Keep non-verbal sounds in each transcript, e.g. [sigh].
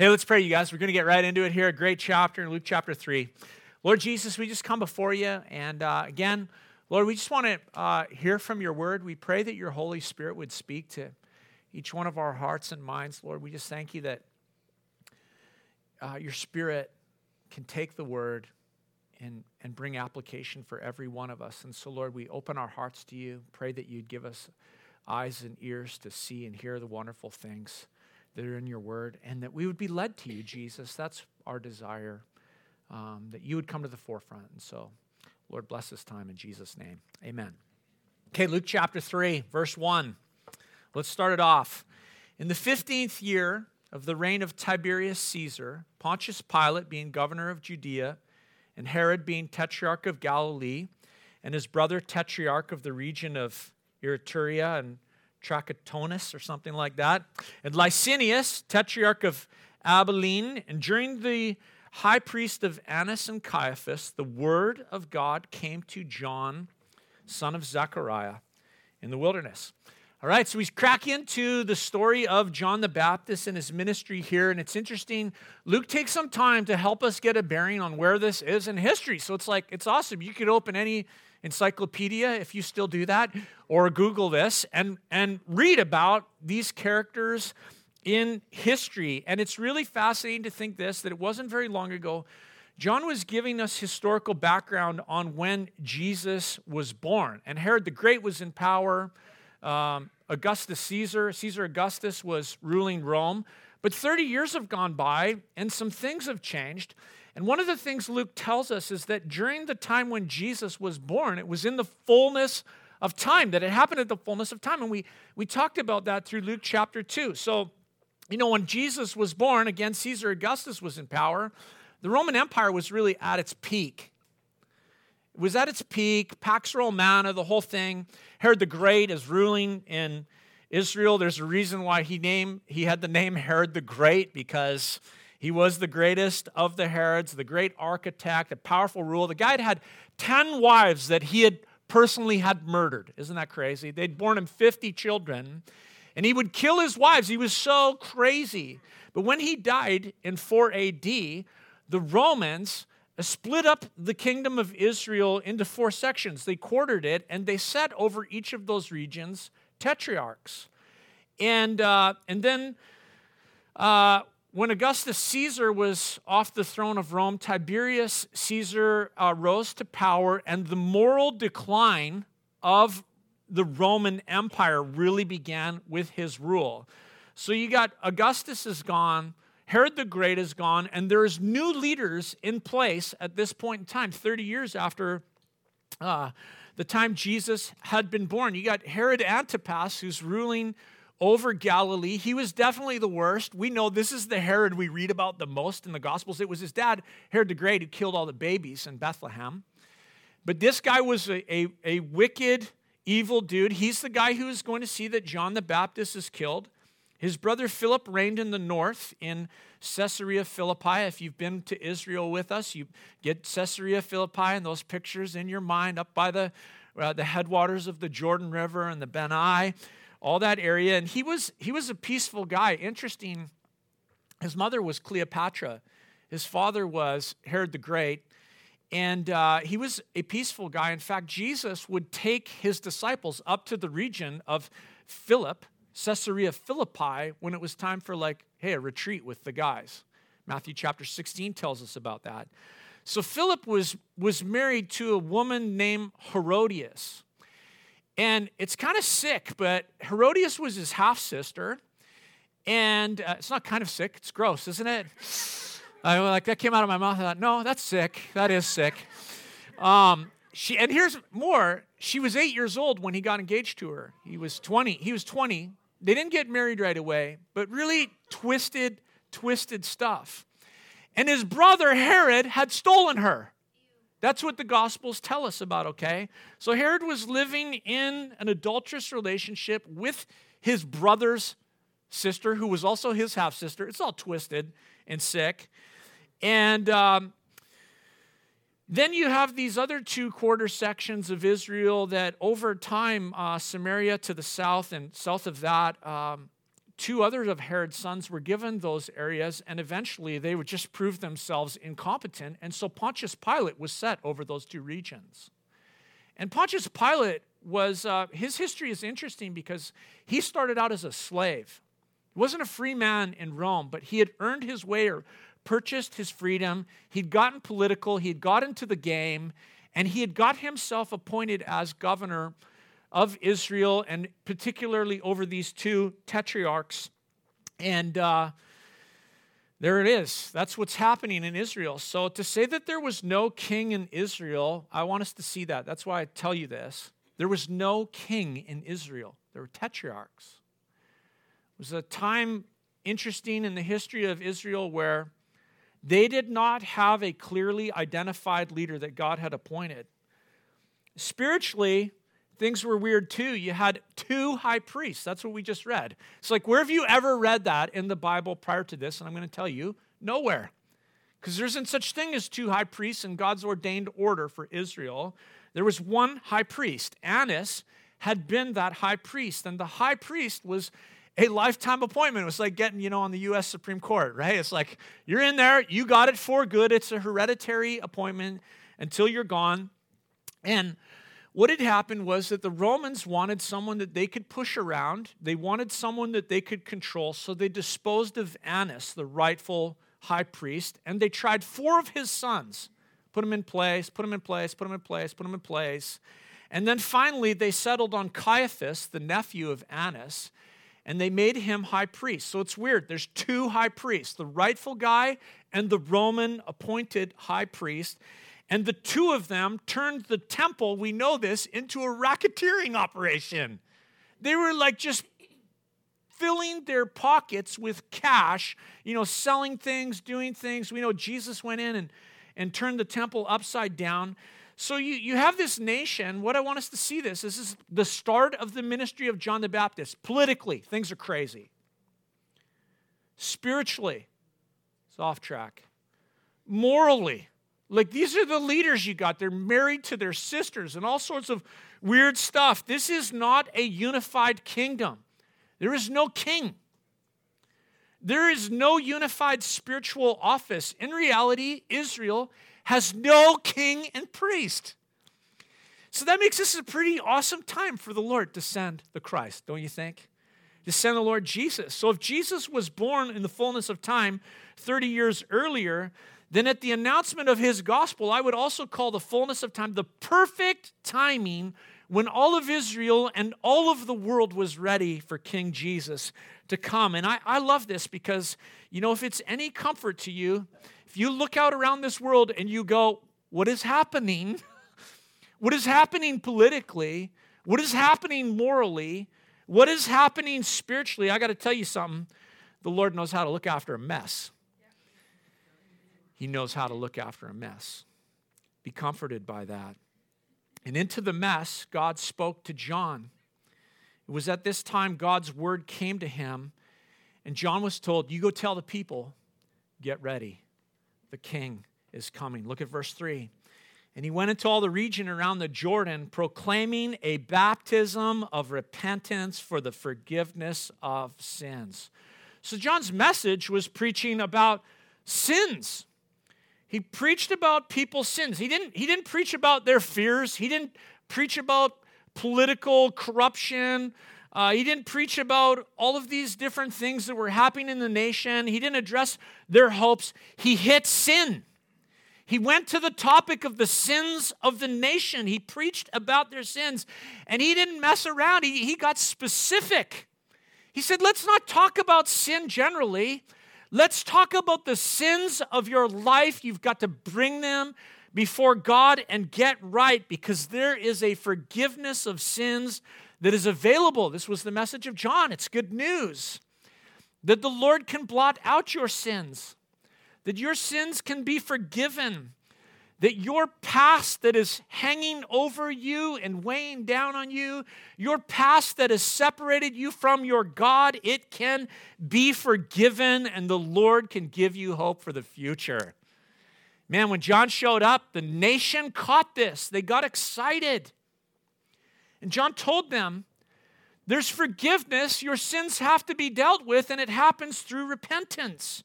Hey, let's pray, you guys. We're going to get right into it here. A great chapter in Luke chapter 3. Lord Jesus, we just come before you. And uh, again, Lord, we just want to uh, hear from your word. We pray that your Holy Spirit would speak to each one of our hearts and minds. Lord, we just thank you that uh, your Spirit can take the word and, and bring application for every one of us. And so, Lord, we open our hearts to you. Pray that you'd give us eyes and ears to see and hear the wonderful things that are in your word, and that we would be led to you, Jesus. That's our desire, um, that you would come to the forefront. And so, Lord, bless this time in Jesus' name. Amen. Okay, Luke chapter 3, verse 1. Let's start it off. In the 15th year of the reign of Tiberius Caesar, Pontius Pilate being governor of Judea, and Herod being tetrarch of Galilee, and his brother tetrarch of the region of Ituraea and Trachonitis or something like that, and Lysanias, tetrarch of Abilene, and during the high priest of Annas and Caiaphas, the word of God came to John, son of Zechariah, in the wilderness. All right, so he's cracking into the story of John the Baptist and his ministry here. And it's interesting. Luke takes some time to help us get a bearing on where this is in history. So it's like, it's awesome. You could open any encyclopedia if you still do that, or Google this and, and read about these characters in history. And it's really fascinating to think this that it wasn't very long ago. John was giving us historical background on when Jesus was born. And Herod the Great was in power. Um, Augustus Caesar, Caesar Augustus was ruling Rome. But 30 years have gone by and some things have changed. And one of the things Luke tells us is that during the time when Jesus was born, it was in the fullness of time, that it happened at the fullness of time. And we, we talked about that through Luke chapter 2. So, you know, when Jesus was born, again, Caesar Augustus was in power, the Roman Empire was really at its peak. It was at its peak, Pax Romana, the whole thing. Herod the Great is ruling in Israel. There's a reason why he named he had the name Herod the Great because he was the greatest of the Herods, the great architect, a powerful ruler. The guy had had 10 wives that he had personally had murdered. Isn't that crazy? They'd born him 50 children, and he would kill his wives. He was so crazy. But when he died in 4 AD, the Romans split up the kingdom of Israel into four sections. They quartered it, and they set over each of those regions tetrarchs. And, uh, and then uh, when Augustus Caesar was off the throne of Rome, Tiberius Caesar uh, rose to power, and the moral decline of the Roman Empire really began with his rule. So you got Augustus is gone, Herod the Great is gone, and there's new leaders in place at this point in time, 30 years after uh, the time Jesus had been born. You got Herod Antipas, who's ruling over Galilee. He was definitely the worst. We know this is the Herod we read about the most in the Gospels. It was his dad, Herod the Great, who killed all the babies in Bethlehem. But this guy was a, a, a wicked, evil dude. He's the guy who is going to see that John the Baptist is killed. His brother Philip reigned in the north in Caesarea Philippi. If you've been to Israel with us, you get Caesarea Philippi and those pictures in your mind up by the, uh, the headwaters of the Jordan River and the Banias all that area. And he was, he was a peaceful guy. Interesting, his mother was Cleopatra, his father was Herod the Great. And uh, he was a peaceful guy. In fact, Jesus would take his disciples up to the region of Philip, Caesarea Philippi, when it was time for, like, hey, a retreat with the guys. Matthew chapter 16 tells us about that. So Philip was, was married to a woman named Herodias. And it's kind of sick, but Herodias was his half sister. And uh, it's not kind of sick, it's gross, isn't it? I like that came out of my mouth. I thought, no, that's sick. That is sick. Um, she and here's more. She was eight years old when he got engaged to her. He was 20. He was 20. They didn't get married right away, but really twisted, twisted stuff. And his brother Herod had stolen her. That's what the Gospels tell us about, okay? So Herod was living in an adulterous relationship with his brother's sister, who was also his half sister. It's all twisted and sick. And um, then you have these other two quarter sections of Israel that over time, uh, Samaria to the south and south of that, um, two others of Herod's sons were given those areas, and eventually they would just prove themselves incompetent. And so Pontius Pilate was set over those two regions. And Pontius Pilate was, uh, his history is interesting because he started out as a slave. He wasn't a free man in Rome, but he had earned his way or purchased his freedom. He'd gotten political, he'd got into the game, and he had got himself appointed as governor of Israel and particularly over these two tetrarchs. And uh, there it is. That's what's happening in Israel. So to say that there was no king in Israel, I want us to see that. That's why I tell you this. There was no king in Israel, there were tetrarchs. It was a time interesting in the history of Israel where they did not have a clearly identified leader that God had appointed. Spiritually, things were weird too. You had two high priests. That's what we just read. It's like, where have you ever read that in the Bible prior to this? And I'm going to tell you, nowhere. Because there isn't such thing as two high priests in God's ordained order for Israel. There was one high priest. Annas had been that high priest, and the high priest was a lifetime appointment. It was like getting, you know, on the U.S. Supreme Court, right? It's like you're in there, you got it for good. It's a hereditary appointment until you're gone. And what had happened was that the Romans wanted someone that they could push around, they wanted someone that they could control, so they disposed of Annas, the rightful high priest, and they tried four of his sons. Put him in place, put him in place, put him in place, put him in place. And then finally, they settled on Caiaphas, the nephew of Annas, and they made him high priest. So it's weird. There's two high priests the rightful guy and the Roman appointed high priest. And the two of them turned the temple, we know this, into a racketeering operation. They were like just filling their pockets with cash, you know, selling things, doing things. We know Jesus went in and, and turned the temple upside down. So you, you have this nation. What I want us to see this, this is the start of the ministry of John the Baptist. Politically, things are crazy. Spiritually, it's off track. Morally, like, these are the leaders you got. They're married to their sisters and all sorts of weird stuff. This is not a unified kingdom. There is no king. There is no unified spiritual office. In reality, Israel has no king and priest. So that makes this a pretty awesome time for the Lord to send the Christ, don't you think? To send the Lord Jesus. So if Jesus was born in the fullness of time 30 years earlier, then at the announcement of his gospel, I would also call the fullness of time the perfect timing when all of Israel and all of the world was ready for King Jesus to come. And I, I love this because, you know, if it's any comfort to you, if you look out around this world and you go, what is happening? [laughs] what is happening politically? What is happening morally? What is happening spiritually? I got to tell you something. The Lord knows how to look after a mess. He knows how to look after a mess. Be comforted by that. And into the mess, God spoke to John. It was at this time God's word came to him, and John was told, You go tell the people, get ready. The king is coming. Look at verse 3. And he went into all the region around the Jordan, proclaiming a baptism of repentance for the forgiveness of sins. So, John's message was preaching about sins he preached about people's sins. He didn't, he didn't preach about their fears. He didn't preach about political corruption. Uh, he didn't preach about all of these different things that were happening in the nation. He didn't address their hopes. He hit sin. He went to the topic of the sins of the nation. He preached about their sins and he didn't mess around. He, he got specific. He said, let's not talk about sin generally. Let's talk about the sins of your life. You've got to bring them before God and get right because there is a forgiveness of sins that is available. This was the message of John. It's good news that the Lord can blot out your sins, that your sins can be forgiven, that your past that is hanging over you and weighing down on you, your past that has separated you from your God, it can be forgiven and the Lord can give you hope for the future. Man, when John showed up, the nation caught this. They got excited. And John told them there's forgiveness. Your sins have to be dealt with, and it happens through repentance.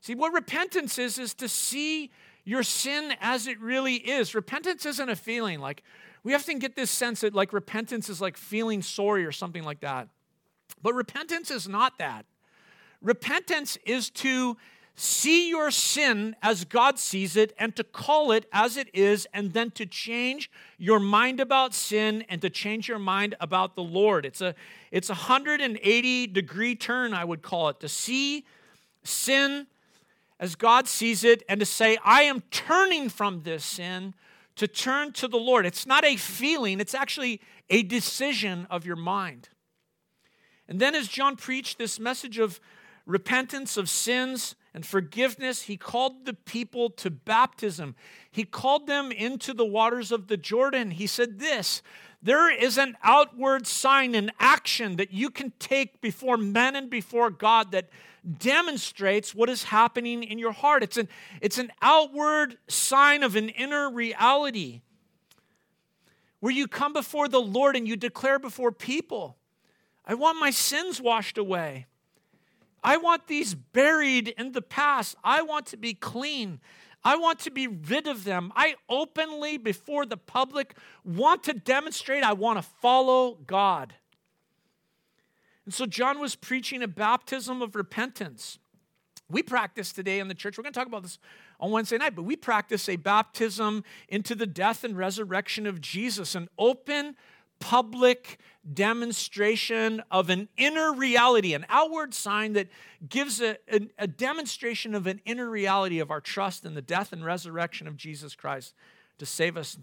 See, what repentance is, is to see your sin as it really is. Repentance isn't a feeling. Like, we often get this sense that, like, repentance is like feeling sorry or something like that. But repentance is not that. Repentance is to see your sin as God sees it and to call it as it is, and then to change your mind about sin and to change your mind about the Lord. It's a it's a 180 degree turn, I would call it, to see sin as God sees it and to say, I am turning from this sin to turn to the Lord. It's not a feeling, it's actually a decision of your mind. And then, as John preached this message of repentance of sins and forgiveness, he called the people to baptism. He called them into the waters of the Jordan. He said this there is an outward sign and action that you can take before men and before God that demonstrates what is happening in your heart. It's an, it's an outward sign of an inner reality where you come before the Lord and you declare before people, I want my sins washed away. I want these buried in the past. I want to be clean. I want to be rid of them. I openly, before the public, want to demonstrate I want to follow God. And so John was preaching a baptism of repentance. We practice today in the church, we're going to talk about this on Wednesday night, but we practice a baptism into the death and resurrection of Jesus, an open, public demonstration of an inner reality, an outward sign that gives a, a, a, demonstration of an inner reality of our trust in the death and resurrection of Jesus Christ to save us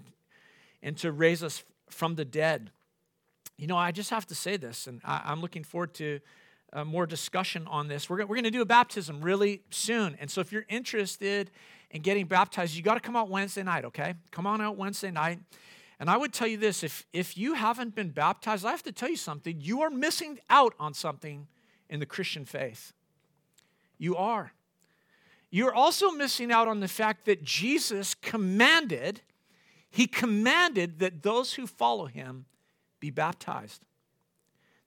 and to raise us from the dead. You know, I just have to say this, and I, am looking forward to uh, more discussion on this. We're, we're going to do a baptism really soon. And so if you're interested in getting baptized, you got to come out Wednesday night, okay? Come on out Wednesday night. And I would tell you this if, if you haven't been baptized, I have to tell you something. You are missing out on something in the Christian faith. You are. You're also missing out on the fact that Jesus commanded, he commanded that those who follow him be baptized,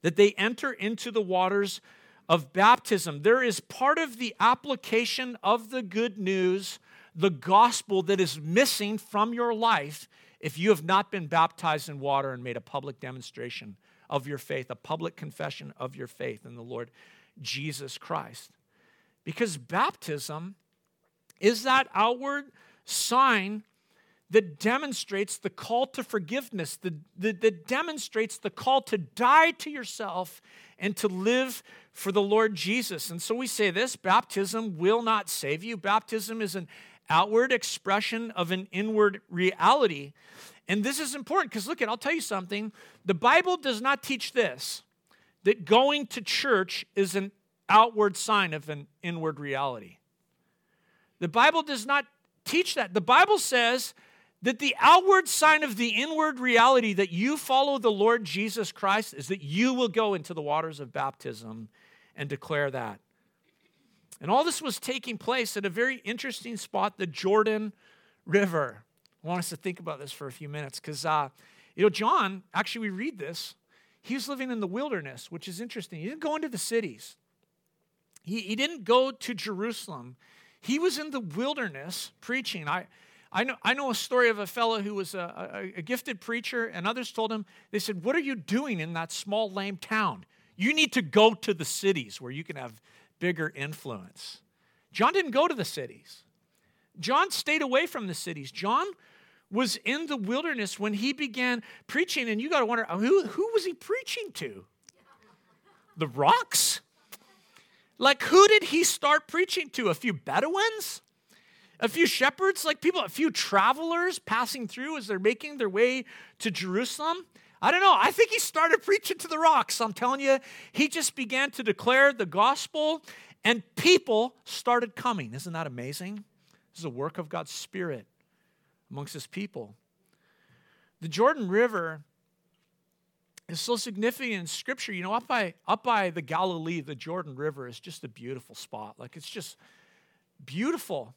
that they enter into the waters of baptism. There is part of the application of the good news, the gospel that is missing from your life if you have not been baptized in water and made a public demonstration of your faith, a public confession of your faith in the Lord Jesus Christ. Because baptism is that outward sign that demonstrates the call to forgiveness, that, that, that, demonstrates the call to die to yourself and to live for the Lord Jesus. And so we say this baptism will not save you. Baptism is an outward expression of an inward reality. And this is important because look at, I'll tell you something. The Bible does not teach this that going to church is an outward sign of an inward reality. The Bible does not teach that. The Bible says that the outward sign of the inward reality that you follow the Lord Jesus Christ is that you will go into the waters of baptism and declare that. And all this was taking place at a very interesting spot, the Jordan River. I want us to think about this for a few minutes because, uh, you know, John, actually, we read this. He was living in the wilderness, which is interesting. He didn't go into the cities, he, he didn't go to Jerusalem. He was in the wilderness preaching. I, I, know, I know a story of a fellow who was a, a, a gifted preacher, and others told him, they said, What are you doing in that small, lame town? You need to go to the cities where you can have bigger influence. John didn't go to the cities. John stayed away from the cities. John was in the wilderness when he began preaching, and you got to wonder uh, who, who was he preaching to? The rocks? Like, who did he start preaching to? A few Bedouins? A few shepherds? Like, people, a few travelers passing through as they're making their way to Jerusalem? I don't know. I think he started preaching to the rocks. I'm telling you, he just began to declare the gospel, and people started coming. Isn't that amazing? This is a work of God's Spirit amongst his people. The Jordan River is so significant in Scripture. You know, up by, up by the Galilee, the Jordan River is just a beautiful spot. Like, it's just beautiful.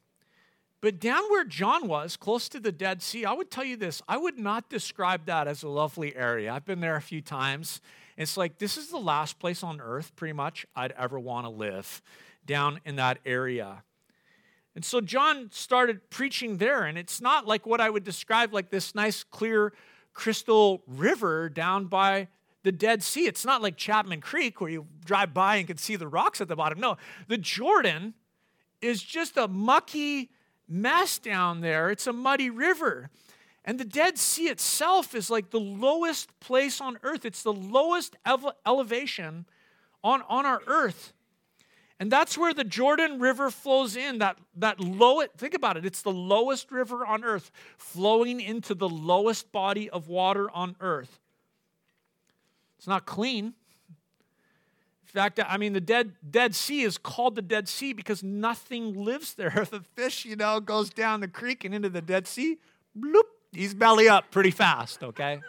But down where John was, close to the Dead Sea, I would tell you this I would not describe that as a lovely area. I've been there a few times, It's like, this is the last place on earth, pretty much, I'd ever want to live down in that area. And so John started preaching there, and it's not like what I would describe like this nice, clear, crystal river down by the Dead Sea. It's not like Chapman Creek where you drive by and can see the rocks at the bottom. No, the Jordan is just a mucky mess down there. It's a muddy river. And the Dead Sea itself is like the lowest place on earth. It's the lowest elevation on, on our earth. And that's where the Jordan River flows in. That, that low, think about it, it's the lowest river on earth, flowing into the lowest body of water on earth. It's not clean. Fact, I mean, the Dead, Dead Sea is called the Dead Sea because nothing lives there. [laughs] A fish, you know, goes down the creek and into the Dead Sea, bloop, he's belly up pretty fast, okay?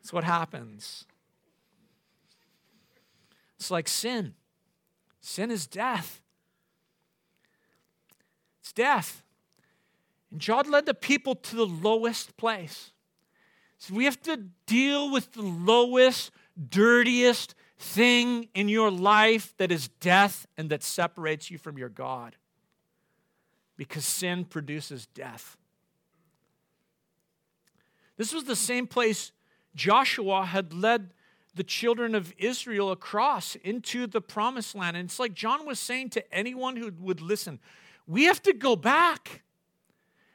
That's what happens. It's like sin. Sin is death. It's death. And God led the people to the lowest place. So we have to deal with the lowest, dirtiest thing in your life that is death and that separates you from your God. Because sin produces death. This was the same place Joshua had led the children of Israel across into the promised land. And it's like John was saying to anyone who would listen we have to go back.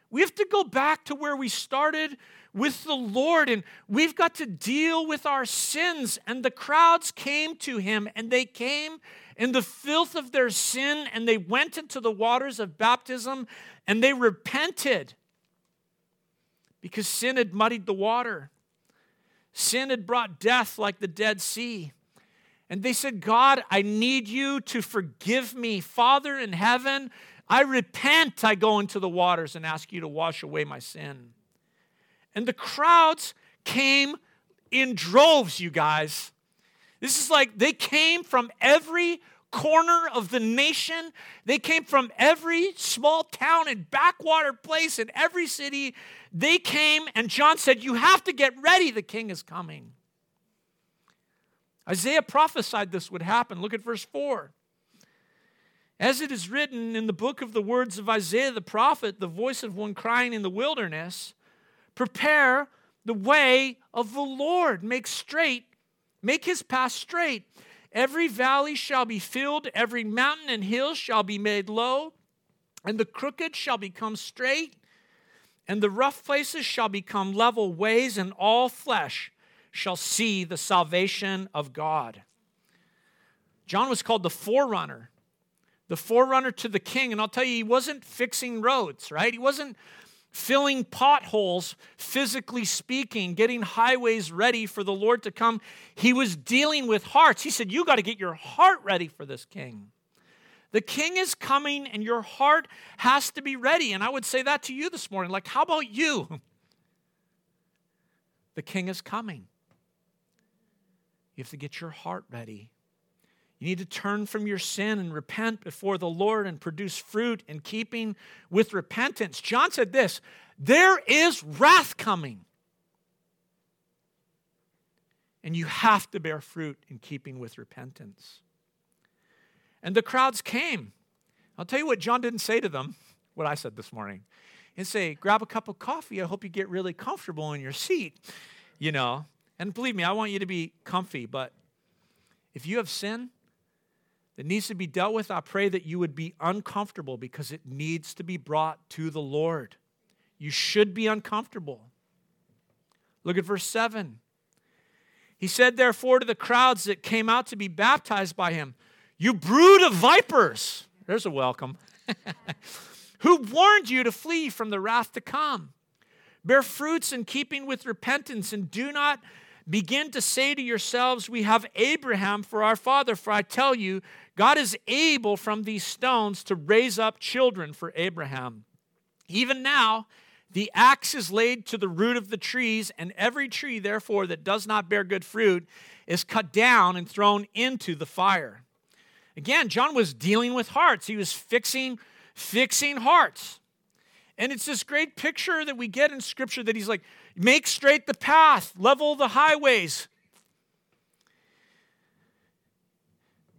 We have to go back to where we started with the Lord, and we've got to deal with our sins. And the crowds came to him, and they came in the filth of their sin, and they went into the waters of baptism, and they repented because sin had muddied the water. Sin had brought death like the Dead Sea. And they said, God, I need you to forgive me. Father in heaven, I repent. I go into the waters and ask you to wash away my sin. And the crowds came in droves, you guys. This is like they came from every corner of the nation. They came from every small town and backwater place in every city. They came, and John said, You have to get ready, the king is coming. Isaiah prophesied this would happen. Look at verse 4. As it is written in the book of the words of Isaiah the prophet, the voice of one crying in the wilderness, prepare the way of the Lord, make straight, make his path straight. Every valley shall be filled, every mountain and hill shall be made low, and the crooked shall become straight, and the rough places shall become level ways, and all flesh shall see the salvation of God. John was called the forerunner, the forerunner to the king. And I'll tell you, he wasn't fixing roads, right? He wasn't filling potholes, physically speaking, getting highways ready for the Lord to come. He was dealing with hearts. He said, You got to get your heart ready for this king. The king is coming and your heart has to be ready. And I would say that to you this morning. Like, how about you? [laughs] The king is coming. You have to get your heart ready. You need to turn from your sin and repent before the Lord and produce fruit in keeping with repentance. John said this there is wrath coming. And you have to bear fruit in keeping with repentance. And the crowds came. I'll tell you what John didn't say to them, what I said this morning. He say, grab a cup of coffee. I hope you get really comfortable in your seat, you know. And believe me, I want you to be comfy, but if you have sin, that needs to be dealt with, I pray that you would be uncomfortable because it needs to be brought to the Lord. You should be uncomfortable. Look at verse 7. He said, therefore, to the crowds that came out to be baptized by him, You brood of vipers, there's a welcome, [laughs] who warned you to flee from the wrath to come. Bear fruits in keeping with repentance, and do not begin to say to yourselves, We have Abraham for our father. For I tell you, God is able from these stones to raise up children for Abraham. Even now, the axe is laid to the root of the trees, and every tree, therefore, that does not bear good fruit is cut down and thrown into the fire. Again, John was dealing with hearts. He was fixing, fixing hearts. And it's this great picture that we get in Scripture that he's like, make straight the path, level the highways.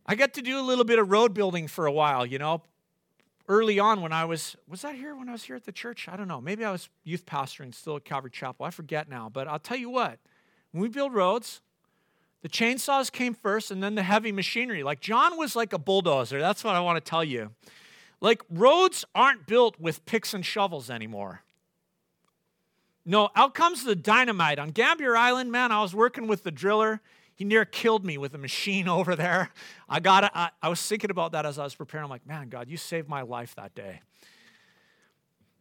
I got to do a little bit of road building for a while, you know. Early on, when I was, was that here when I was here at the church? I don't know. Maybe I was youth pastoring still at Calvary Chapel. I forget now. But I'll tell you what, when we build roads, the chainsaws came first and then the heavy machinery. Like John was like a bulldozer. That's what I want to tell you. Like roads aren't built with picks and shovels anymore. No, out comes the dynamite. On Gambier Island, man, I was working with the driller. He near killed me with a machine [laughs] over there. I got it. I, I was thinking about that as I was preparing. I'm like, man, God, you saved my life that day.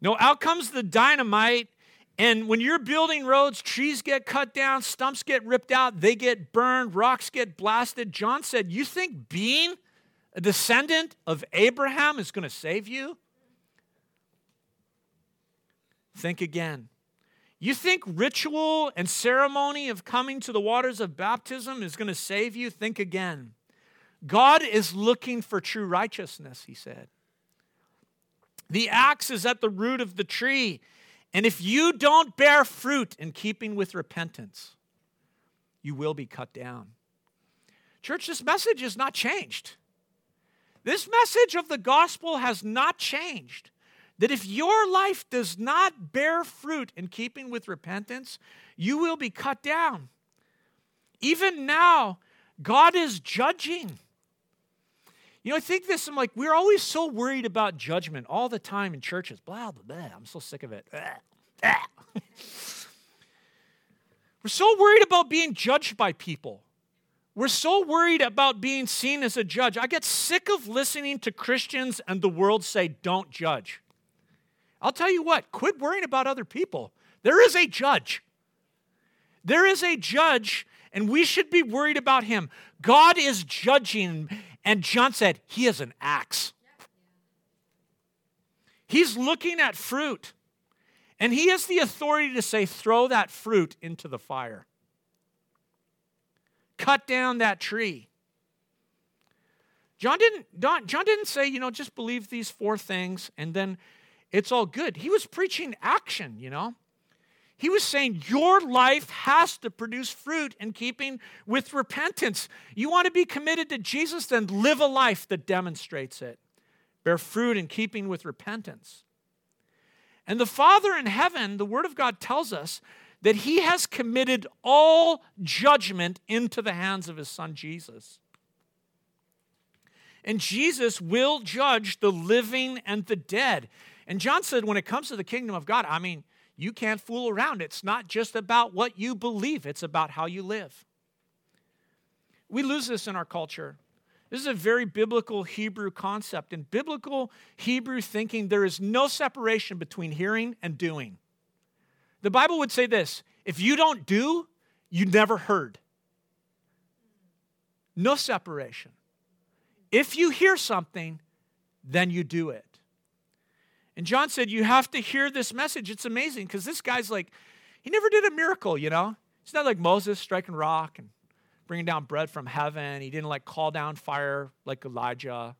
No, out comes the dynamite. And when you're building roads, trees get cut down, stumps get ripped out, they get burned, rocks get blasted. John said, You think being a descendant of Abraham is going to save you? Think again. You think ritual and ceremony of coming to the waters of baptism is going to save you? Think again. God is looking for true righteousness, he said. The axe is at the root of the tree. And if you don't bear fruit in keeping with repentance, you will be cut down. Church, this message has not changed. This message of the gospel has not changed. That if your life does not bear fruit in keeping with repentance, you will be cut down. Even now, God is judging. You know, I think this, I'm like, we're always so worried about judgment all the time in churches. Blah, blah, blah. I'm so sick of it. [laughs] we're so worried about being judged by people. We're so worried about being seen as a judge. I get sick of listening to Christians and the world say, don't judge. I'll tell you what, quit worrying about other people. There is a judge. There is a judge, and we should be worried about him. God is judging, and John said, He is an axe. He's looking at fruit, and He has the authority to say, Throw that fruit into the fire, cut down that tree. John didn't, John didn't say, you know, just believe these four things and then it's all good. He was preaching action, you know. He was saying your life has to produce fruit in keeping with repentance. You want to be committed to Jesus, then live a life that demonstrates it. Bear fruit in keeping with repentance. And the Father in heaven, the Word of God tells us that He has committed all judgment into the hands of His Son Jesus. And Jesus will judge the living and the dead. And John said, when it comes to the kingdom of God, I mean, you can't fool around. It's not just about what you believe, it's about how you live. We lose this in our culture. This is a very biblical Hebrew concept. In biblical Hebrew thinking, there is no separation between hearing and doing. The Bible would say this if you don't do, you never heard. No separation. If you hear something, then you do it. And John said, You have to hear this message. It's amazing because this guy's like, he never did a miracle, you know? He's not like Moses striking rock and bringing down bread from heaven. He didn't like call down fire like Elijah.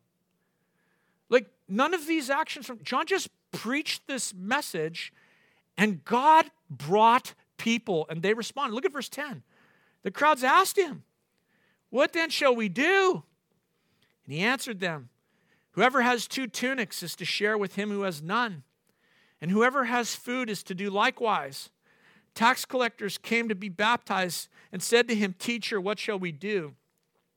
Like none of these actions from John just preached this message and God brought people and they responded. Look at verse 10. The crowds asked him, What then shall we do? And he answered them, Whoever has two tunics is to share with him who has none, and whoever has food is to do likewise. Tax collectors came to be baptized and said to him, Teacher, what shall we do?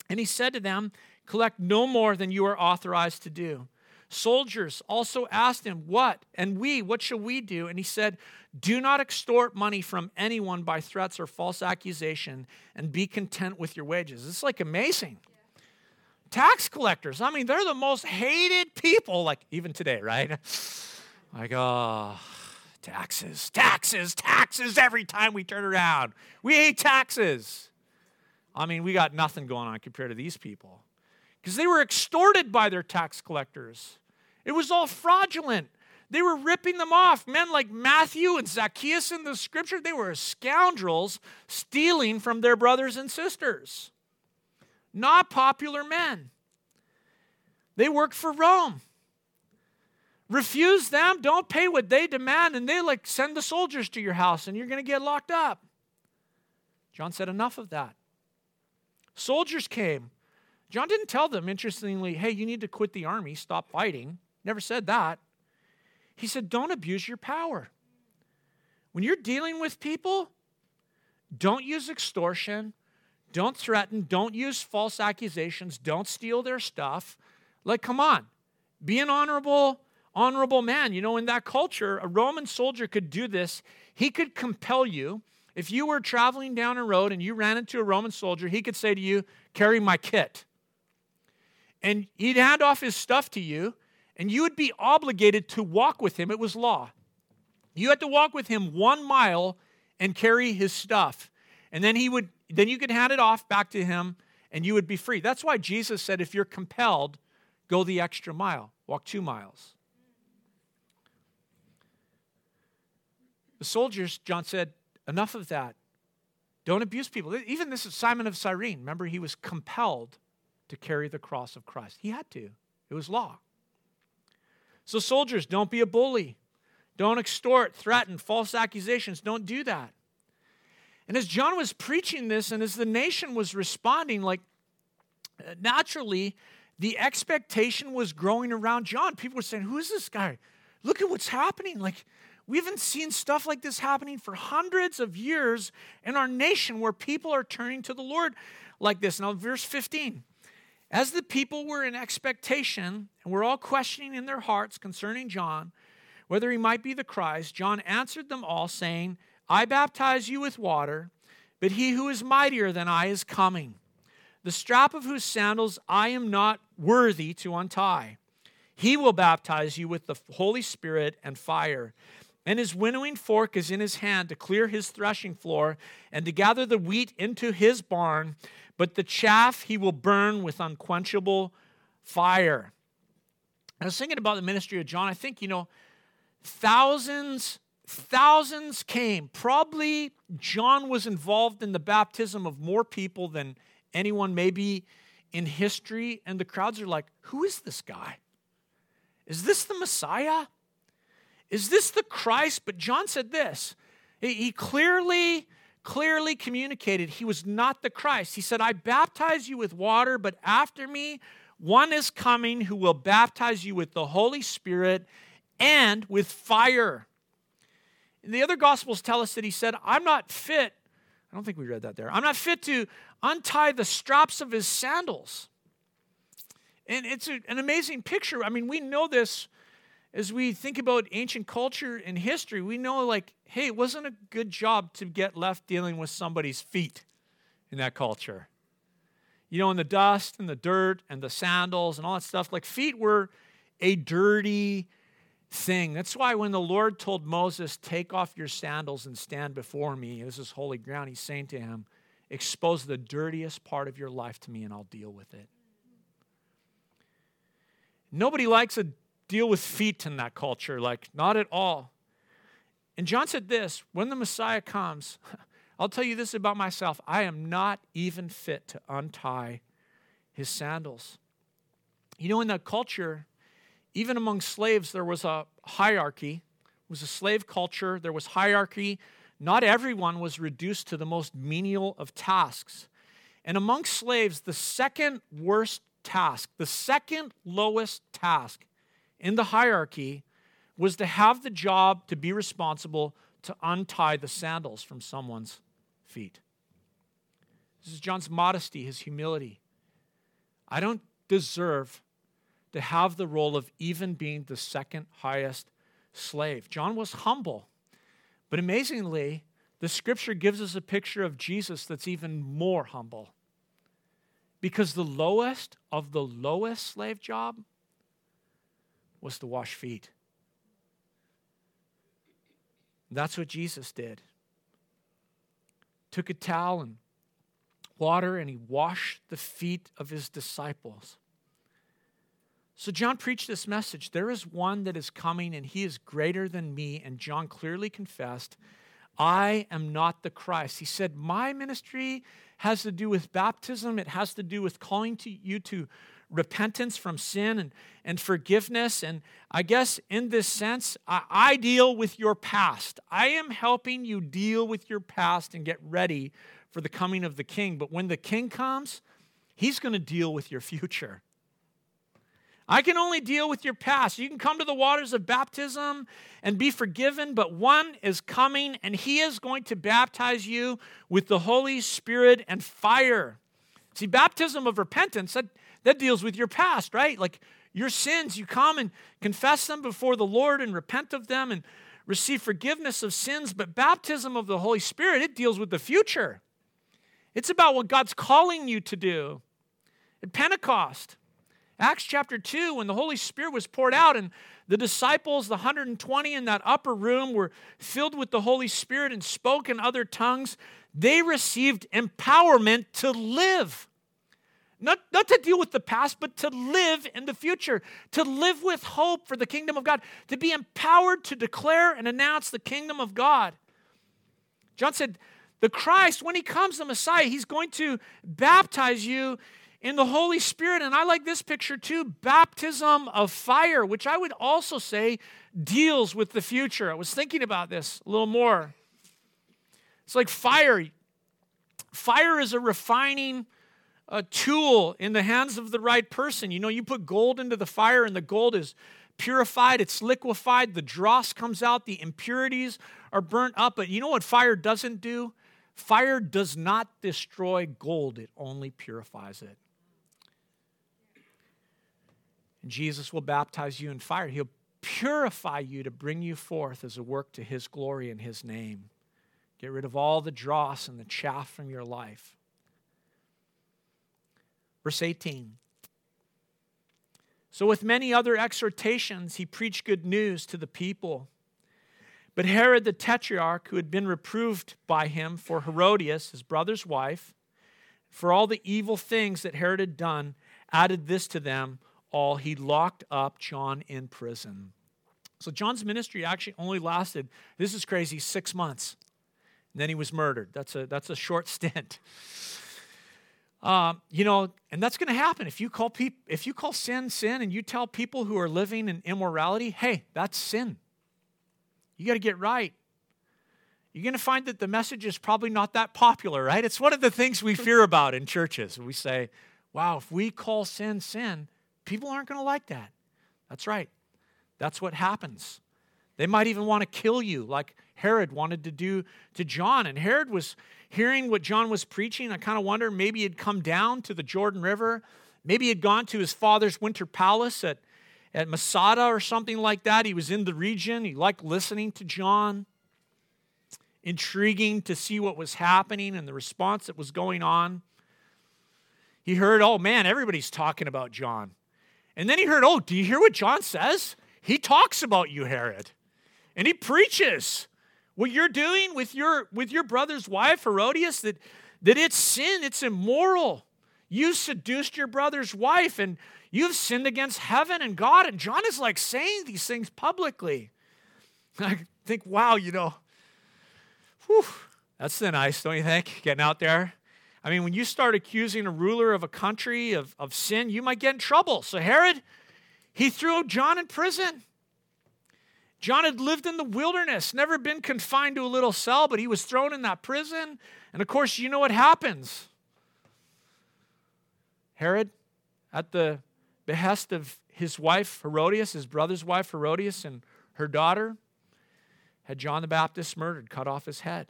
And he said to them, Collect no more than you are authorized to do. Soldiers also asked him, What? And we, what shall we do? And he said, Do not extort money from anyone by threats or false accusation, and be content with your wages. It's like amazing tax collectors. I mean, they're the most hated people, like even today, right? [laughs] Like, oh, taxes, taxes, taxes every time we turn around. We hate taxes. I mean, we got nothing going on compared to these people because they were extorted by their tax collectors. It was all fraudulent. They were ripping them off. Men like Matthew and Zacchaeus in the scripture, they were scoundrels stealing from their brothers and sisters not popular men. They work for Rome. Refuse them, don't pay what they demand, and they like send the soldiers to your house and you're going to get locked up. John said, Enough of that. Soldiers came. John didn't tell them, interestingly, hey, you need to quit the army, stop fighting. Never said that. He said, don't abuse your power. When you're dealing with people, don't use extortion, don't threaten, don't use false accusations, don't steal their stuff. Like, come on, be an honorable, honorable man. You know, in that culture, a Roman soldier could do this. He could compel you. If you were traveling down a road and you ran into a Roman soldier, he could say to you, Carry my kit. And he'd hand off his stuff to you, and you would be obligated to walk with him. It was law. You had to walk with him one mile and carry his stuff. And then he would then you could hand it off back to him and you would be free. That's why Jesus said if you're compelled, go the extra mile, walk two miles. The soldiers, John said, enough of that. Don't abuse people. Even this is Simon of Cyrene. Remember, he was compelled to carry the cross of Christ. He had to, it was law. So, soldiers, don't be a bully. Don't extort, threaten, false accusations. Don't do that. And as John was preaching this, and as the nation was responding, like uh, naturally, the expectation was growing around John. People were saying, Who is this guy? Look at what's happening. Like, we haven't seen stuff like this happening for hundreds of years in our nation where people are turning to the Lord like this. Now, verse 15. As the people were in expectation and were all questioning in their hearts concerning John, whether he might be the Christ, John answered them all, saying, I baptize you with water, but he who is mightier than I is coming, the strap of whose sandals I am not worthy to untie. He will baptize you with the Holy Spirit and fire. And his winnowing fork is in his hand to clear his threshing floor and to gather the wheat into his barn, but the chaff he will burn with unquenchable fire. I was thinking about the ministry of John. I think, you know, thousands, thousands came. Probably John was involved in the baptism of more people than anyone maybe in history. And the crowds are like, who is this guy? Is this the Messiah? Is this the Christ? But John said this. He clearly, clearly communicated he was not the Christ. He said, I baptize you with water, but after me, one is coming who will baptize you with the Holy Spirit and with fire. And the other Gospels tell us that he said, I'm not fit. I don't think we read that there. I'm not fit to untie the straps of his sandals. And it's a, an amazing picture. I mean, we know this as we think about ancient culture and history, we know, like, hey, it wasn't a good job to get left dealing with somebody's feet in that culture. You know, in the dust and the dirt and the sandals and all that stuff, like, feet were a dirty thing. That's why when the Lord told Moses, Take off your sandals and stand before me, this is holy ground, he's saying to him, Expose the dirtiest part of your life to me and I'll deal with it. Nobody likes to deal with feet in that culture, like, not at all. And John said this when the Messiah comes, [laughs] I'll tell you this about myself I am not even fit to untie his sandals. You know, in that culture, even among slaves, there was a hierarchy. It was a slave culture, there was hierarchy. Not everyone was reduced to the most menial of tasks. And among slaves, the second worst task, the second lowest task in the hierarchy was to have the job to be responsible to untie the sandals from someone's feet. This is John's modesty, his humility. I don't deserve to have the role of even being the second highest slave. John was humble. But amazingly, the scripture gives us a picture of Jesus that's even more humble. Because the lowest of the lowest slave job was to wash feet. That's what Jesus did. Took a towel and water and he washed the feet of his disciples. So John preached this message there is one that is coming and he is greater than me. And John clearly confessed, I am not the Christ. He said, My ministry has to do with baptism, it has to do with calling to you to repentance from sin and, and forgiveness. And I guess in this sense, I, I deal with your past. I am helping you deal with your past and get ready for the coming of the king. But when the king comes, He's going to deal with your future. I can only deal with your past. You can come to the waters of baptism and be forgiven, but one is coming and he is going to baptize you with the Holy Spirit and fire. See, baptism of repentance, that, that deals with your past, right? Like your sins, you come and confess them before the Lord and repent of them and receive forgiveness of sins. But baptism of the Holy Spirit, it deals with the future. It's about what God's calling you to do. At Pentecost, Acts chapter 2, when the Holy Spirit was poured out and the disciples, the 120 in that upper room, were filled with the Holy Spirit and spoke in other tongues, they received empowerment to live. Not, not to deal with the past, but to live in the future, to live with hope for the kingdom of God, to be empowered to declare and announce the kingdom of God. John said, The Christ, when he comes, the Messiah, he's going to baptize you in the Holy Spirit. And I like this picture too baptism of fire, which I would also say deals with the future. I was thinking about this a little more. It's like fire. Fire is a refining uh, tool in the hands of the right person. You know, you put gold into the fire, and the gold is purified, it's liquefied, the dross comes out, the impurities are burnt up. But you know what fire doesn't do? Fire does not destroy gold, it only purifies it. And Jesus will baptize you in fire. He'll purify you to bring you forth as a work to His glory and His name. Get rid of all the dross and the chaff from your life. Verse 18. So, with many other exhortations, he preached good news to the people. But Herod the Tetrarch, who had been reproved by him for Herodias, his brother's wife, for all the evil things that Herod had done, added this to them all, he locked up John in prison. So John's ministry actually only lasted, this is crazy, six months. And then he was murdered. That's a, that's a short [laughs] stint. Um, you know, and that's going to happen if you call people if you call sin sin and you tell people who are living in immorality, hey, that's sin. You got to get right. You're going to find that the message is probably not that popular, right? It's one of the things we fear about in churches. We say, wow, if we call sin sin, People aren't going to like that. That's right. That's what happens. They might even want to kill you, like Herod wanted to do to John. And Herod was hearing what John was preaching. I kind of wonder maybe he'd come down to the Jordan River. Maybe he'd gone to his father's winter palace at, at Masada or something like that. He was in the region. He liked listening to John. Intriguing to see what was happening and the response that was going on. He heard, oh man, everybody's talking about John. And then he heard, Oh, do you hear what John says? He talks about you, Herod. And he preaches what you're doing with your with your brother's wife, Herodias, that, that it's sin, it's immoral. You seduced your brother's wife and you've sinned against heaven and God. And John is like saying these things publicly. [laughs] I think, wow, you know, whew, that's the nice, don't you think? Getting out there I mean, when you start accusing a ruler of a country of, of sin, you might get in trouble. So Herod, he threw John in prison. John had lived in the wilderness, never been confined to a little cell, but he was thrown in that prison. And of course, you know what happens. Herod, at the behest of his wife Herodias, his brother's wife Herodias, and her daughter, had John the Baptist murdered, cut off his head.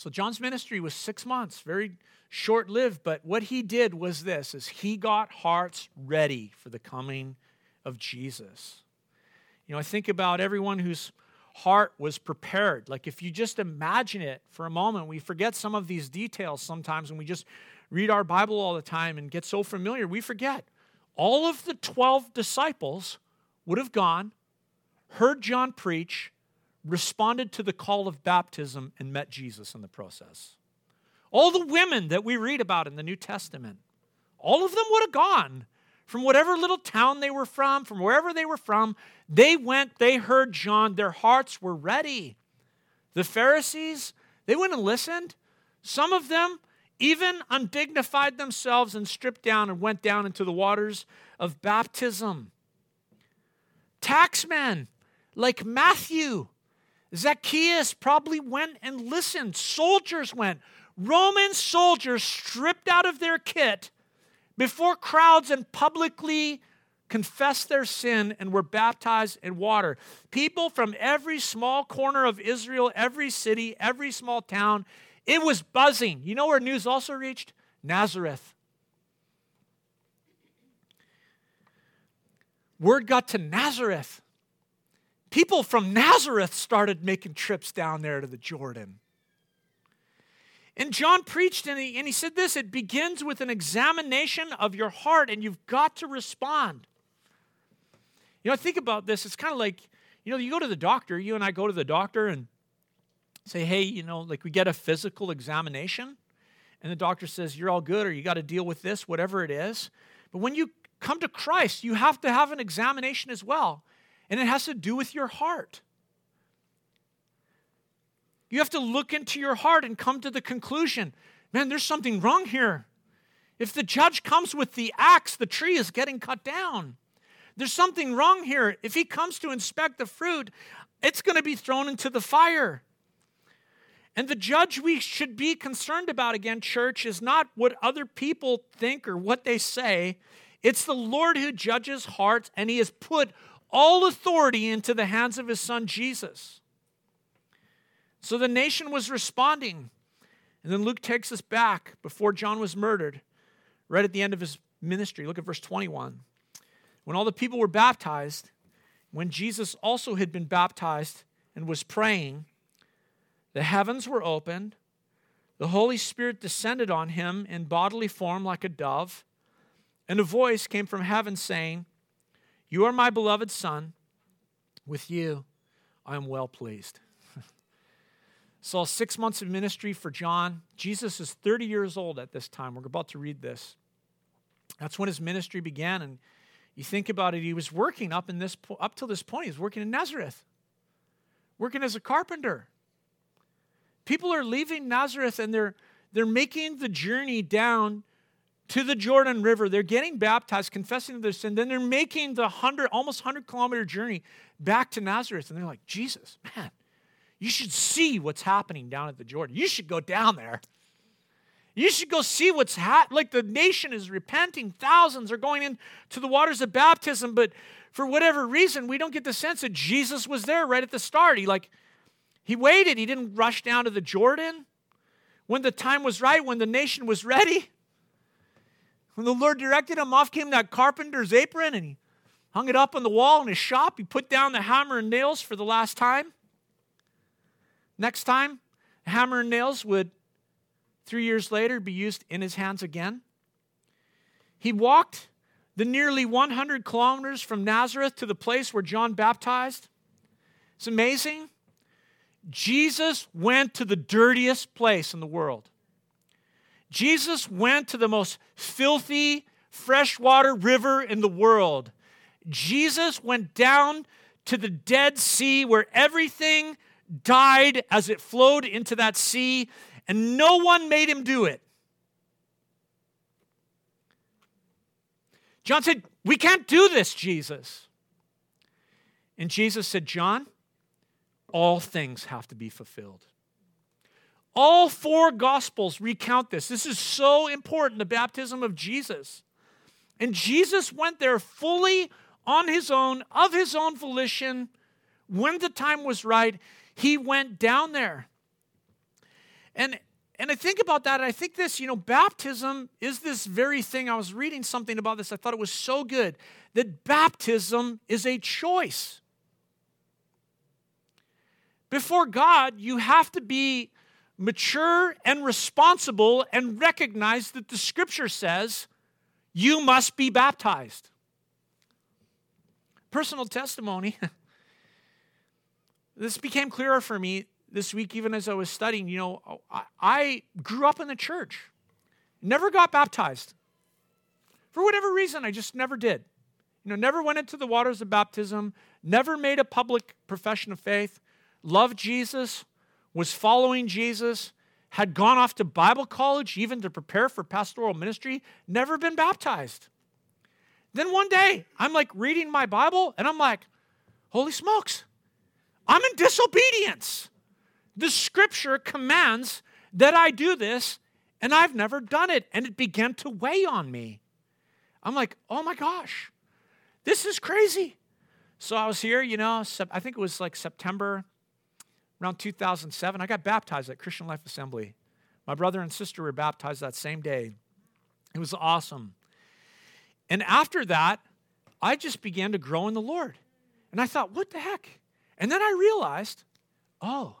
So John's ministry was six months, very short-lived, but what he did was this is he got hearts ready for the coming of Jesus. You know, I think about everyone whose heart was prepared. Like if you just imagine it for a moment, we forget some of these details sometimes when we just read our Bible all the time and get so familiar, we forget. All of the 12 disciples would have gone, heard John preach, responded to the call of baptism and met Jesus in the process. All the women that we read about in the New Testament, all of them would have gone from whatever little town they were from, from wherever they were from. They went, they heard John, their hearts were ready. The Pharisees, they went and listened. Some of them even undignified themselves and stripped down and went down into the waters of baptism. Taxmen like Matthew, Zacchaeus probably went and listened. Soldiers went. Roman soldiers stripped out of their kit before crowds and publicly confessed their sin and were baptized in water. People from every small corner of Israel, every city, every small town, it was buzzing. You know where news also reached? Nazareth. Word got to Nazareth. People from Nazareth started making trips down there to the Jordan. And John preached and he, and he said this it begins with an examination of your heart, and you've got to respond. You know, think about this. It's kind of like, you know, you go to the doctor, you and I go to the doctor and say, hey, you know, like we get a physical examination, and the doctor says, you're all good, or you got to deal with this, whatever it is. But when you come to Christ, you have to have an examination as well, and it has to do with your heart. You have to look into your heart and come to the conclusion man, there's something wrong here. If the judge comes with the axe, the tree is getting cut down. There's something wrong here. If he comes to inspect the fruit, it's going to be thrown into the fire. And the judge we should be concerned about, again, church, is not what other people think or what they say. It's the Lord who judges hearts, and he has put all authority into the hands of his son Jesus. So the nation was responding. And then Luke takes us back before John was murdered, right at the end of his ministry. Look at verse 21. When all the people were baptized, when Jesus also had been baptized and was praying, the heavens were opened, the Holy Spirit descended on him in bodily form like a dove, and a voice came from heaven saying, You are my beloved Son, with you I am well pleased. [laughs] Saw six months of ministry for John. Jesus is 30 years old at this time. We're about to read this. That's when his ministry began, and you think about it, he was working up in this up till this point. He was working in Nazareth, working as a carpenter. People are leaving Nazareth and they're they're making the journey down to the Jordan River. They're getting baptized, confessing their sin. Then they're making the hundred, almost hundred kilometer journey back to Nazareth. And they're like, Jesus, man, you should see what's happening down at the Jordan. You should go down there. You should go see what's happening. Like the nation is repenting. Thousands are going into the waters of baptism, but for whatever reason, we don't get the sense that Jesus was there right at the start. He like he waited. He didn't rush down to the Jordan when the time was right, when the nation was ready. When the Lord directed him, off came that carpenter's apron and he hung it up on the wall in his shop. He put down the hammer and nails for the last time. Next time, the hammer and nails would three years later be used in his hands again. He walked the nearly 100 kilometers from Nazareth to the place where John baptized. It's amazing. Jesus went to the dirtiest place in the world. Jesus went to the most filthy freshwater river in the world. Jesus went down to the Dead Sea where everything died as it flowed into that sea and no one made him do it. John said, We can't do this, Jesus. And Jesus said, John, all things have to be fulfilled. All four gospels recount this. This is so important, the baptism of Jesus. And Jesus went there fully on his own, of his own volition. When the time was right, he went down there. And and I think about that, and I think this, you know, baptism is this very thing. I was reading something about this. I thought it was so good that baptism is a choice. Before God, you have to be mature and responsible and recognize that the scripture says you must be baptized. Personal testimony. [laughs] this became clearer for me this week, even as I was studying, you know, I grew up in the church, never got baptized. For whatever reason, I just never did. You know, never went into the waters of baptism, never made a public profession of faith, loved Jesus, was following Jesus, had gone off to Bible college even to prepare for pastoral ministry, never been baptized. Then one day, I'm like reading my Bible and I'm like, holy smokes, I'm in disobedience. The scripture commands that I do this, and I've never done it. And it began to weigh on me. I'm like, oh my gosh, this is crazy. So I was here, you know, I think it was like September around 2007. I got baptized at Christian Life Assembly. My brother and sister were baptized that same day. It was awesome. And after that, I just began to grow in the Lord. And I thought, what the heck? And then I realized, oh,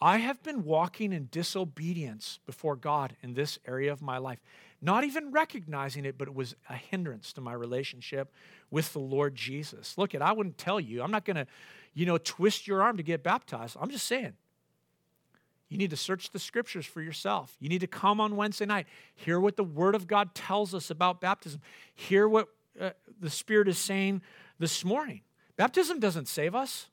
I have been walking in disobedience before God in this area of my life, not even recognizing it, but it was a hindrance to my relationship with the Lord Jesus. Look, at I wouldn't tell you. I'm not going to, you know, twist your arm to get baptized. I'm just saying. You need to search the scriptures for yourself. You need to come on Wednesday night, hear what the Word of God tells us about baptism, hear what uh, the Spirit is saying this morning. Baptism doesn't save us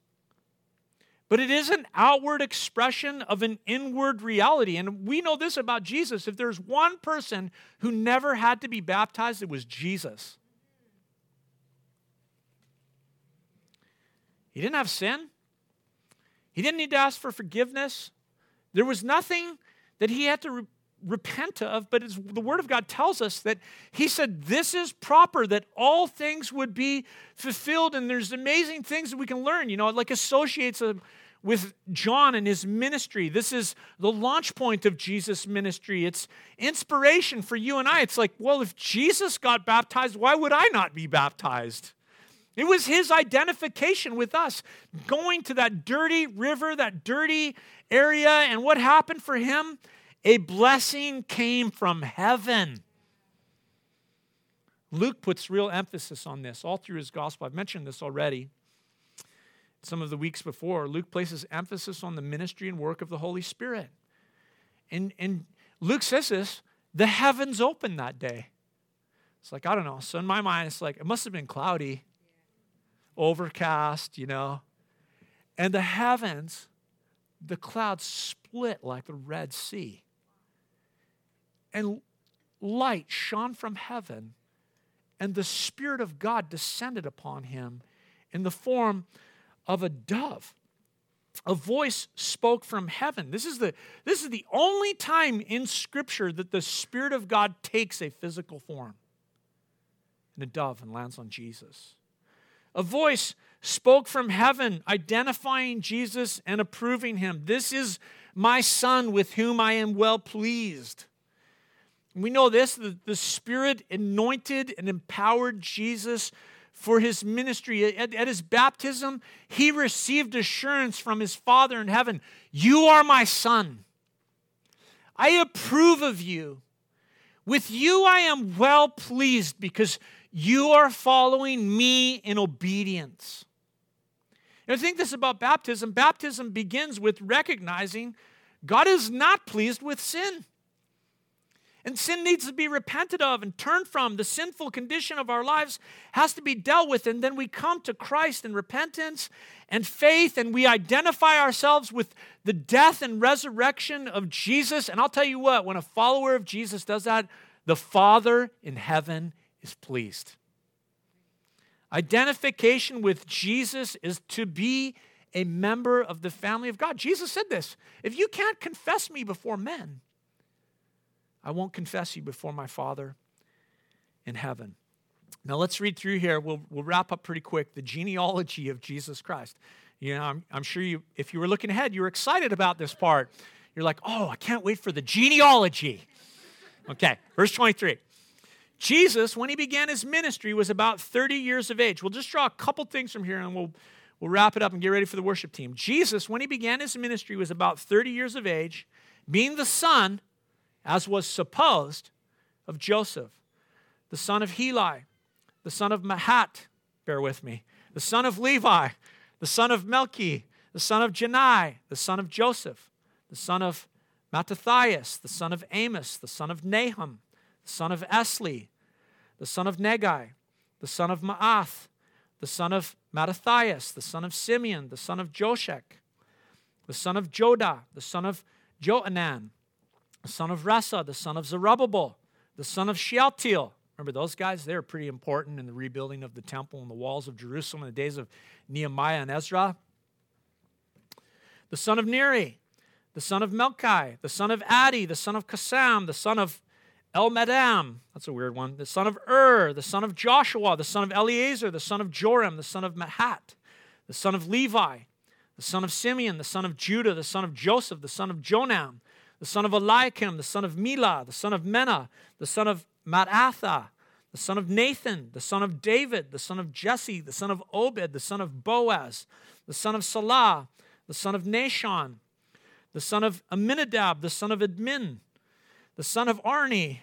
but it is an outward expression of an inward reality. And we know this about Jesus. If there's one person who never had to be baptized, it was Jesus. He didn't have sin, he didn't need to ask for forgiveness. There was nothing that he had to repent of, but the Word of God tells us that He said this is proper, that all things would be fulfilled. And there's amazing things that we can learn, you know, like associates a, with John and his ministry. This is the launch point of Jesus' ministry. It's inspiration for you and I. It's like, well, if Jesus got baptized, why would I not be baptized? It was his identification with us, going to that dirty river, that dirty area. And what happened for him? A blessing came from heaven. Luke puts real emphasis on this all through his gospel. I've mentioned this already some of the weeks before, Luke places emphasis on the ministry and work of the Holy Spirit. And, and Luke says this the heavens opened that day. It's like, I don't know. So in my mind, it's like, it must have been cloudy, overcast, you know. And the heavens, the clouds split like the Red Sea. And light shone from heaven, and the Spirit of God descended upon him in the form of a dove. A voice spoke from heaven. This is the, this is the only time in Scripture that the Spirit of God takes a physical form. And a dove and lands on Jesus. A voice spoke from heaven, identifying Jesus and approving him. This is my Son with whom I am well pleased. We know this the, the Spirit anointed and empowered Jesus for his ministry. At, at, his baptism, he received assurance from his Father in heaven You are my Son. I approve of you. With you I am well pleased because you are following me in obedience. And I think this about baptism. Baptism begins with recognizing God is not pleased with sin. And sin needs to be repented of and turned from. The sinful condition of our lives has to be dealt with. And then we come to Christ in repentance and faith, and we identify ourselves with the death and resurrection of Jesus. And I'll tell you what, when a follower of Jesus does that, the Father in heaven is pleased. Identification with Jesus is to be a member of the family of God. Jesus said this if you can't confess me before men, I won't confess you before my Father in heaven. Now let's read through here. We'll, we'll wrap up pretty quick. The genealogy of Jesus Christ. You know, I'm, I'm sure you, if you were looking ahead, you were excited about this part. You're like, oh, I can't wait for the genealogy. Okay, verse 23. Jesus, when he began his ministry, was about 30 years of age. We'll just draw a couple things from here and we'll, we'll wrap it up and get ready for the worship team. Jesus, when he began his ministry, was about 30 years of age, being the son as was supposed, of Joseph, the son of Heli, the son of Matthat, bear with me, the son of Levi, the son of Melchi, the son of Jannai, the son of Joseph, the son of Mattathias, the son of Amos, the son of Nahum, the son of Esli, the son of Naggai, the son of Maath, the son of Mattathias, the son of Simeon, the son of Josech, the son of Joda, the son of Joanan, the son of Rhesa, the son of Zerubbabel, the son of Shealtiel. Remember those guys? They were pretty important in the rebuilding of the temple and the walls of Jerusalem in the days of Nehemiah and Ezra. The son of Neri, the son of Melchi, the son of Addi, the son of Cosam, the son of Elmadam, that's a weird one, the son of Ur, the son of Joshua, the son of Eleazar, the son of Joram, the son of Matthat, the son of Levi, the son of Simeon, the son of Judah, the son of Joseph, the son of Jonam, the son of Eliakim, the son of Melea, the son of Menna, the son of Mattatha, the son of Nathan, the son of David, the son of Jesse, the son of Obed, the son of Boaz, the son of Salah, the son of Nahshon, the son of Amminadab, the son of Admin, the son of Arni,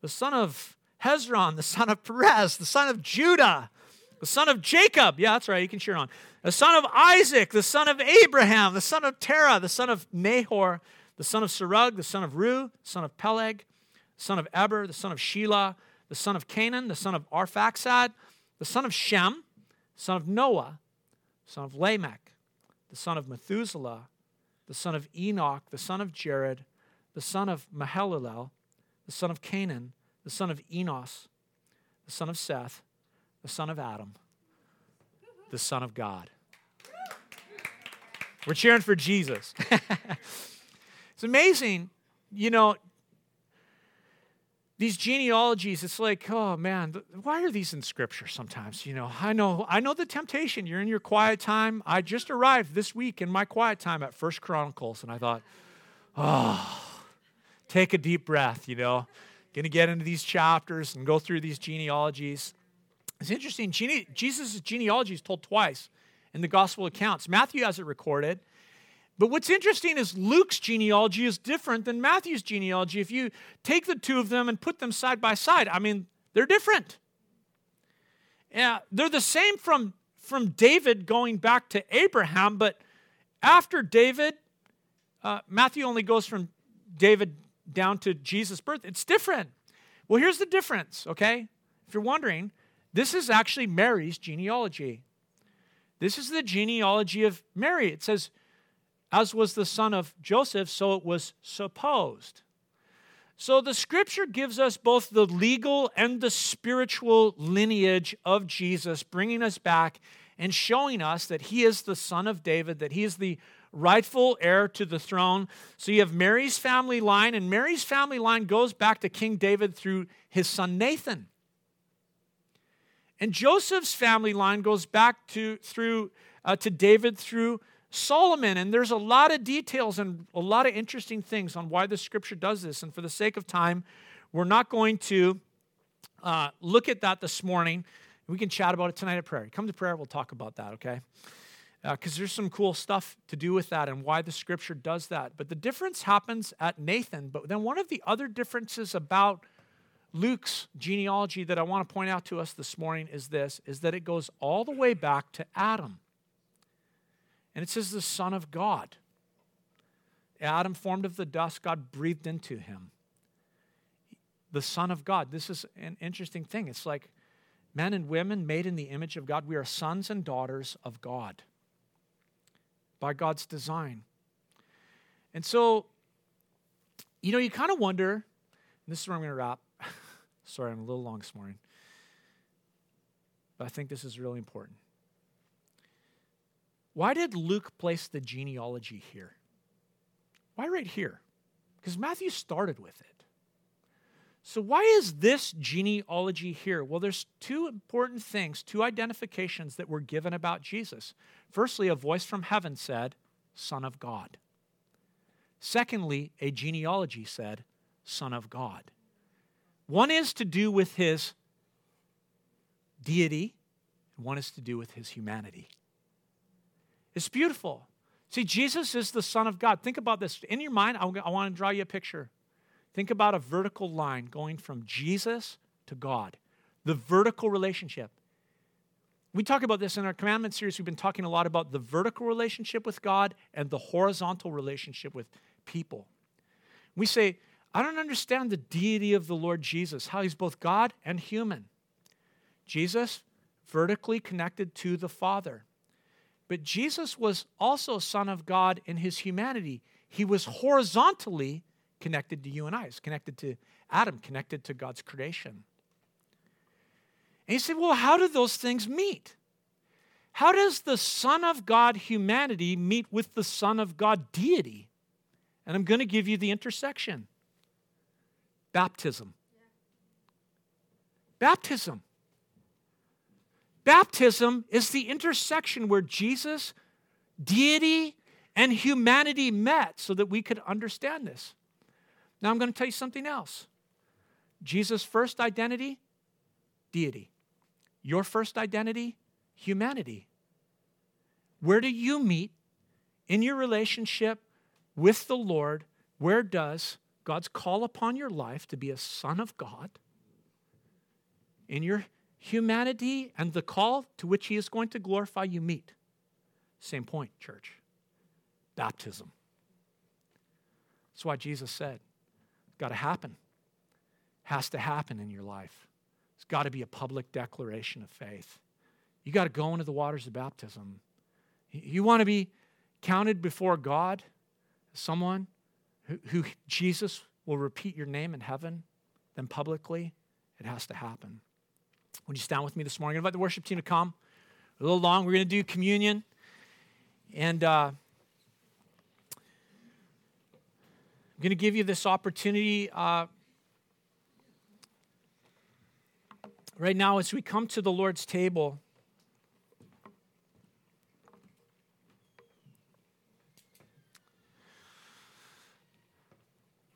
the son of Hezron, the son of Perez, the son of Judah, the son of Jacob. Yeah, that's right, you can cheer on. The son of Isaac, the son of Abraham, the son of Terah, the son of Nahor, the son of Serug, the son of Reu, son of Peleg, son of Eber, the son of Shelah, the son of Cainan, the son of Arphaxad, the son of Shem, son of Noah, son of Lamech, the son of Methuselah, the son of Enoch, the son of Jared, the son of Mahalalel, the son of Cainan, the son of Enos, the son of Seth, the son of Adam, the son of God. We're cheering for Jesus. It's amazing, you know, these genealogies, it's like, oh man, why are these in scripture sometimes? You know, I know, I know the temptation. You're in your quiet time. I just arrived this week in my quiet time at First Chronicles, and I thought, oh, take a deep breath, you know. Gonna get into these chapters and go through these genealogies. It's interesting, gene- Jesus' genealogy is told twice in the gospel accounts. Matthew has it recorded, but what's interesting is Luke's genealogy is different than Matthew's genealogy. If you take the two of them and put them side by side, I mean, they're different. Yeah, they're the same from, from David going back to Abraham, but after David, uh, Matthew only goes from David down to Jesus' birth. It's different. Well, here's the difference, okay? If you're wondering, this is actually Mary's genealogy. This is the genealogy of Mary. It says, as was the son of Joseph, so it was supposed. So the scripture gives us both the legal and the spiritual lineage of Jesus, bringing us back and showing us that he is the son of David, that he is the rightful heir to the throne. So you have Mary's family line, and Mary's family line goes back to King David through his son Nathan. And Joseph's family line goes back to, through, uh, to David through Solomon. And there's a lot of details and a lot of interesting things on why the scripture does this. And for the sake of time, we're not going to uh, look at that this morning. We can chat about it tonight at prayer. Come to prayer, we'll talk about that, okay? Because uh, there's some cool stuff to do with that and why the scripture does that. But the difference happens at Nathan. But then one of the other differences about Luke's genealogy that I want to point out to us this morning is this is that it goes all the way back to Adam. And it says the Son of God. Adam formed of the dust, God breathed into him. The Son of God. This is an interesting thing. It's like men and women made in the image of God. We are sons and daughters of God by God's design. And so, you know, you kind of wonder, this is where I'm going to wrap. [laughs] Sorry, I'm a little long this morning. But I think this is really important. Why did Luke place the genealogy here? Why right here? Because Matthew started with it. So, why is this genealogy here? Well, there's two important things, two identifications that were given about Jesus. Firstly, a voice from heaven said, Son of God. Secondly, a genealogy said, Son of God. One is to do with his deity, and one is to do with his humanity. It's beautiful. See, Jesus is the Son of God. Think about this. In your mind, I want to draw you a picture. Think about a vertical line going from Jesus to God, the vertical relationship. We talk about this in our commandment series. We've been talking a lot about the vertical relationship with God and the horizontal relationship with people. We say, I don't understand the deity of the Lord Jesus, how he's both God and human. Jesus, vertically connected to the Father. But Jesus was also Son of God in his humanity. He was horizontally connected to you and I, He's connected to Adam, connected to God's creation. And you say, well, how do those things meet? How does the Son of God humanity meet with the Son of God deity? And I'm going to give you the intersection baptism. Baptism. Baptism is the intersection where Jesus, deity, and humanity met so that we could understand this. Now, I'm going to tell you something else. Jesus' first identity, deity. Your first identity, humanity. Where do you meet in your relationship with the Lord? Where does God's call upon your life to be a son of God in your humanity and the call to which He is going to glorify you meet? Same point, church. Baptism. That's why Jesus said, it's got to happen. Has to happen in your life. It's got to be a public declaration of faith. You got to go into the waters of baptism. You want to be counted before God as someone who, who Jesus will repeat your name in heaven, then publicly, it has to happen. Would you stand with me this morning? I invite the worship team to come. A little long. We're going to do communion. And uh, I'm going to give you this opportunity uh, right now as we come to the Lord's table.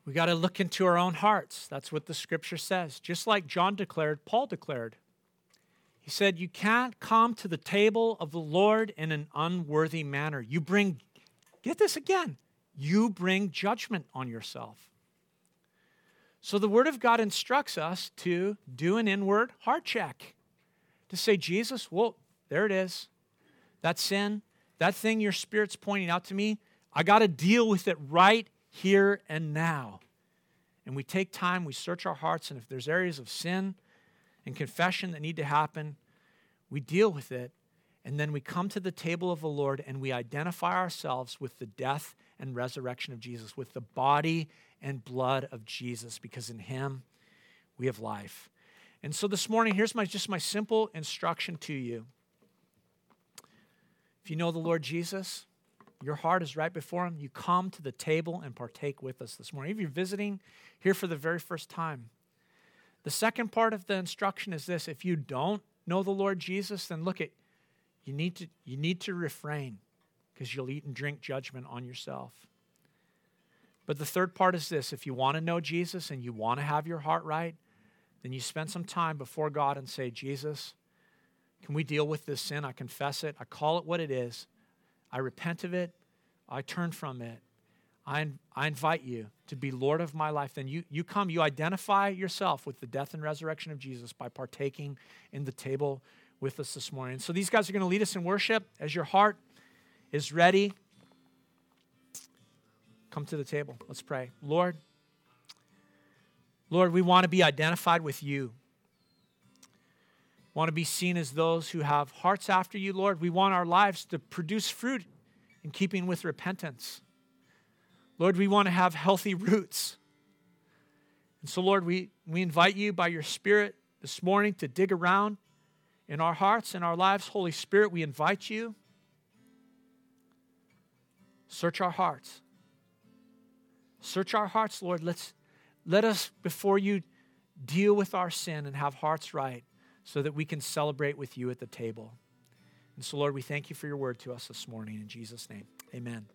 We got to look into our own hearts. That's what the scripture says. Just like John declared, Paul declared. He said, You can't come to the table of the Lord in an unworthy manner. You bring, get this again, you bring judgment on yourself. So the Word of God instructs us to do an inward heart check, to say, Jesus, well, there it is. That sin, that thing your Spirit's pointing out to me, I got to deal with it right here and now. And we take time, we search our hearts, and if there's areas of sin and confession that need to happen, we deal with it. And then we come to the table of the Lord and we identify ourselves with the death and resurrection of Jesus, with the body and blood of Jesus, because in Him we have life. And so this morning, here's my, just my simple instruction to you. If you know the Lord Jesus, your heart is right before Him, you come to the table and partake with us this morning. If you're visiting here for the very first time, the second part of the instruction is this if you don't know the Lord Jesus, then look at you need to you need to refrain because you'll eat and drink judgment on yourself. But the third part is this if you want to know Jesus and you want to have your heart right, then you spend some time before God and say, Jesus, can we deal with this sin? I confess it. I call it what it is. I repent of it. I turn from it. I, I invite you to be Lord of my life. Then you, you come, you identify yourself with the death and resurrection of Jesus by partaking in the table with us this morning. So these guys are going to lead us in worship as your heart is ready, come to the table. Let's pray. Lord, Lord, we want to be identified with you. Want to be seen as those who have hearts after you, Lord. We want our lives to produce fruit in keeping with repentance. Lord, we want to have healthy roots. And so, Lord, we, we invite you by your Spirit this morning to dig around in our hearts and our lives. Holy Spirit, we invite you Search our hearts. Search our hearts, Lord. Let's let us before you deal with our sin and have hearts right so that we can celebrate with you at the table. And so, Lord, we thank you for your word to us this morning. In Jesus' name, amen.